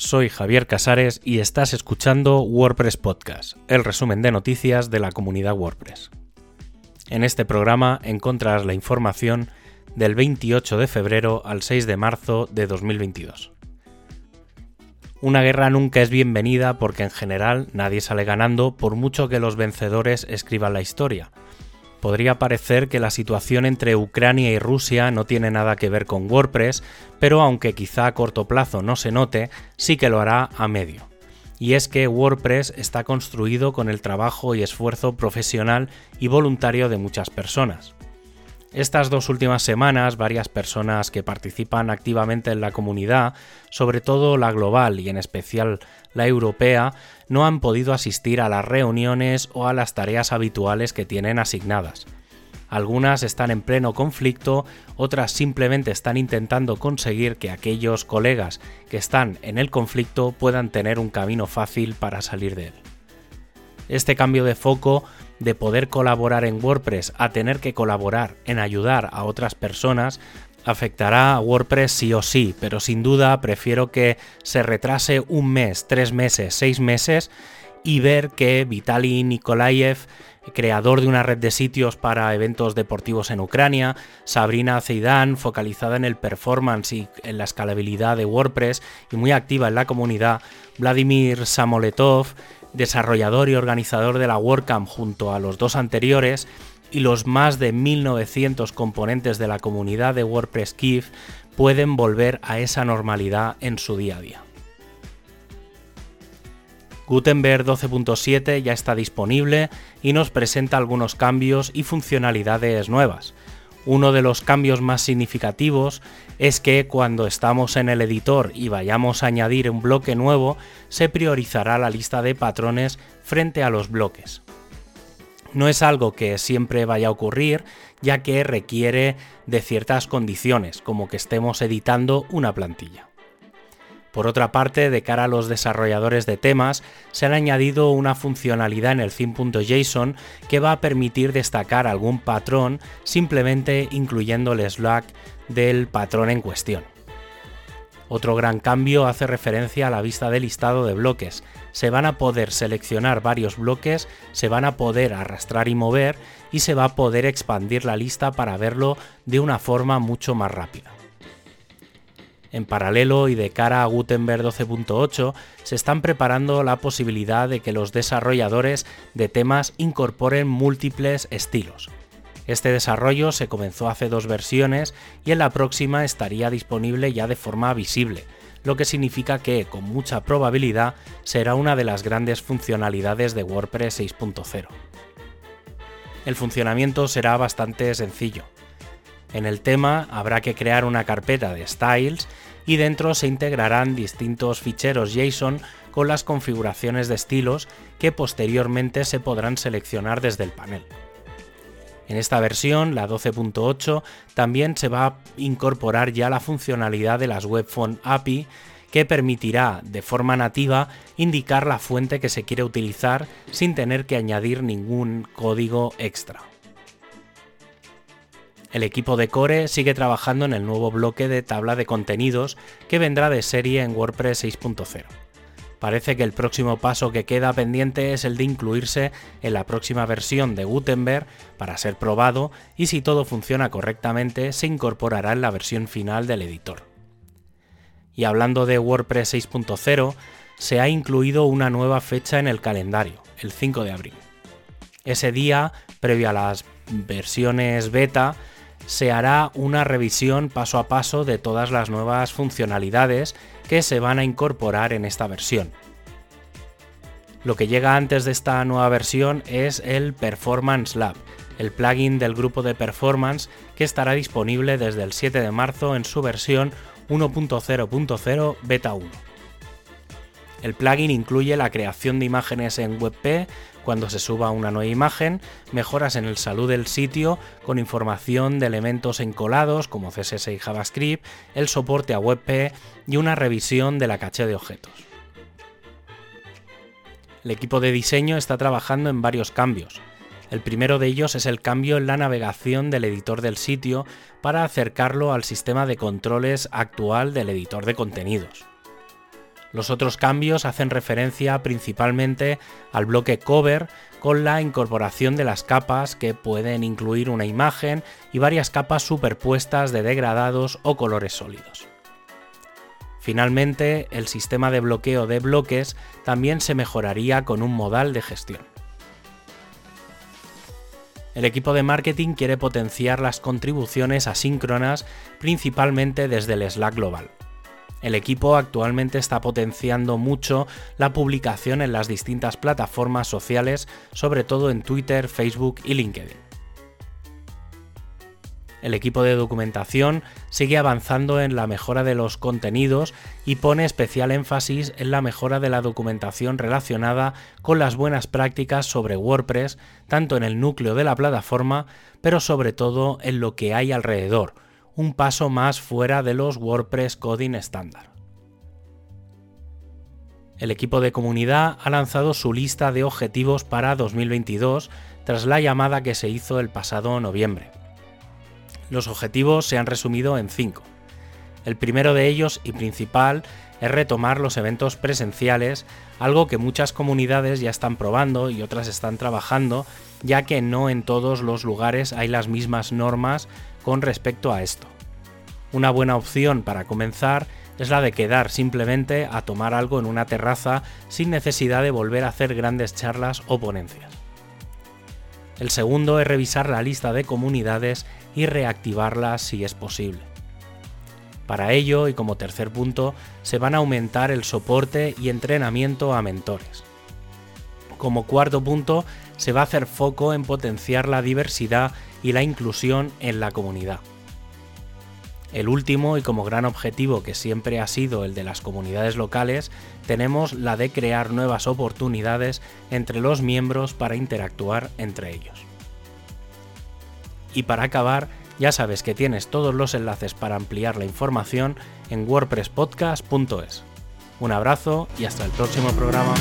Soy Javier Casares y estás escuchando WordPress Podcast, el resumen de noticias de la comunidad WordPress. En este programa encontrarás la información del 28 de febrero al 6 de marzo de 2022. Una guerra nunca es bienvenida porque en general nadie sale ganando por mucho que los vencedores escriban la historia, Podría parecer que la situación entre Ucrania y Rusia no tiene nada que ver con WordPress, pero aunque quizá a corto plazo no se note, sí que lo hará a medio. Y es que WordPress está construido con el trabajo y esfuerzo profesional y voluntario de muchas personas. Estas dos últimas semanas, varias personas que participan activamente en la comunidad, sobre todo la global y en especial la europea, no han podido asistir a las reuniones o a las tareas habituales que tienen asignadas. Algunas están en pleno conflicto, otras simplemente están intentando conseguir que aquellos colegas que están en el conflicto puedan tener un camino fácil para salir de él. Este cambio de foco de poder colaborar en WordPress a tener que colaborar en ayudar a otras personas afectará a WordPress sí o sí, pero sin duda prefiero que se retrase un mes, tres meses, seis meses y ver que Vitaly Nikolaev, creador de una red de sitios para eventos deportivos en Ucrania, Sabrina Zeidan, focalizada en el performance y en la escalabilidad de WordPress y muy activa en la comunidad, Vladimir Samoletov, desarrollador y organizador de la WordCamp junto a los dos anteriores, y los más de 1900 componentes de la comunidad de WordPress Kif pueden volver a esa normalidad en su día a día. Gutenberg 12.7 ya está disponible y nos presenta algunos cambios y funcionalidades nuevas. Uno de los cambios más significativos es que cuando estamos en el editor y vayamos a añadir un bloque nuevo, se priorizará la lista de patrones frente a los bloques. No es algo que siempre vaya a ocurrir, ya que requiere de ciertas condiciones, como que estemos editando una plantilla. Por otra parte, de cara a los desarrolladores de temas, se han añadido una funcionalidad en el theme.json que va a permitir destacar algún patrón simplemente incluyendo el slack del patrón en cuestión. Otro gran cambio hace referencia a la vista de listado de bloques. Se van a poder seleccionar varios bloques, se van a poder arrastrar y mover y se va a poder expandir la lista para verlo de una forma mucho más rápida. En paralelo y de cara a Gutenberg 12.8 se están preparando la posibilidad de que los desarrolladores de temas incorporen múltiples estilos. Este desarrollo se comenzó hace dos versiones y en la próxima estaría disponible ya de forma visible, lo que significa que, con mucha probabilidad, será una de las grandes funcionalidades de WordPress 6.0. El funcionamiento será bastante sencillo. En el tema habrá que crear una carpeta de styles y dentro se integrarán distintos ficheros JSON con las configuraciones de estilos que posteriormente se podrán seleccionar desde el panel. En esta versión, la 12.8, también se va a incorporar ya la funcionalidad de las WebFont API que permitirá de forma nativa indicar la fuente que se quiere utilizar sin tener que añadir ningún código extra. El equipo de Core sigue trabajando en el nuevo bloque de tabla de contenidos que vendrá de serie en WordPress 6.0. Parece que el próximo paso que queda pendiente es el de incluirse en la próxima versión de Gutenberg para ser probado y si todo funciona correctamente se incorporará en la versión final del editor. Y hablando de WordPress 6.0, se ha incluido una nueva fecha en el calendario, el 5 de abril. Ese día, previo a las versiones beta, se hará una revisión paso a paso de todas las nuevas funcionalidades que se van a incorporar en esta versión. Lo que llega antes de esta nueva versión es el Performance Lab, el plugin del grupo de performance que estará disponible desde el 7 de marzo en su versión 1.0.0 beta 1. El plugin incluye la creación de imágenes en WebP cuando se suba una nueva imagen, mejoras en el salud del sitio con información de elementos encolados como CSS y JavaScript, el soporte a WebP y una revisión de la caché de objetos. El equipo de diseño está trabajando en varios cambios. El primero de ellos es el cambio en la navegación del editor del sitio para acercarlo al sistema de controles actual del editor de contenidos. Los otros cambios hacen referencia principalmente al bloque cover con la incorporación de las capas que pueden incluir una imagen y varias capas superpuestas de degradados o colores sólidos. Finalmente, el sistema de bloqueo de bloques también se mejoraría con un modal de gestión. El equipo de marketing quiere potenciar las contribuciones asíncronas principalmente desde el Slack global. El equipo actualmente está potenciando mucho la publicación en las distintas plataformas sociales, sobre todo en Twitter, Facebook y LinkedIn. El equipo de documentación sigue avanzando en la mejora de los contenidos y pone especial énfasis en la mejora de la documentación relacionada con las buenas prácticas sobre WordPress, tanto en el núcleo de la plataforma, pero sobre todo en lo que hay alrededor, un paso más fuera de los WordPress Coding estándar. El equipo de comunidad ha lanzado su lista de objetivos para 2022 tras la llamada que se hizo el pasado noviembre. Los objetivos se han resumido en cinco. El primero de ellos y principal es retomar los eventos presenciales, algo que muchas comunidades ya están probando y otras están trabajando, ya que no en todos los lugares hay las mismas normas con respecto a esto. Una buena opción para comenzar es la de quedar simplemente a tomar algo en una terraza sin necesidad de volver a hacer grandes charlas o ponencias. El segundo es revisar la lista de comunidades y reactivarlas si es posible. Para ello, y como tercer punto, se van a aumentar el soporte y entrenamiento a mentores. Como cuarto punto, se va a hacer foco en potenciar la diversidad y la inclusión en la comunidad. El último y como gran objetivo que siempre ha sido el de las comunidades locales, tenemos la de crear nuevas oportunidades entre los miembros para interactuar entre ellos. Y para acabar, ya sabes que tienes todos los enlaces para ampliar la información en wordpresspodcast.es. Un abrazo y hasta el próximo programa.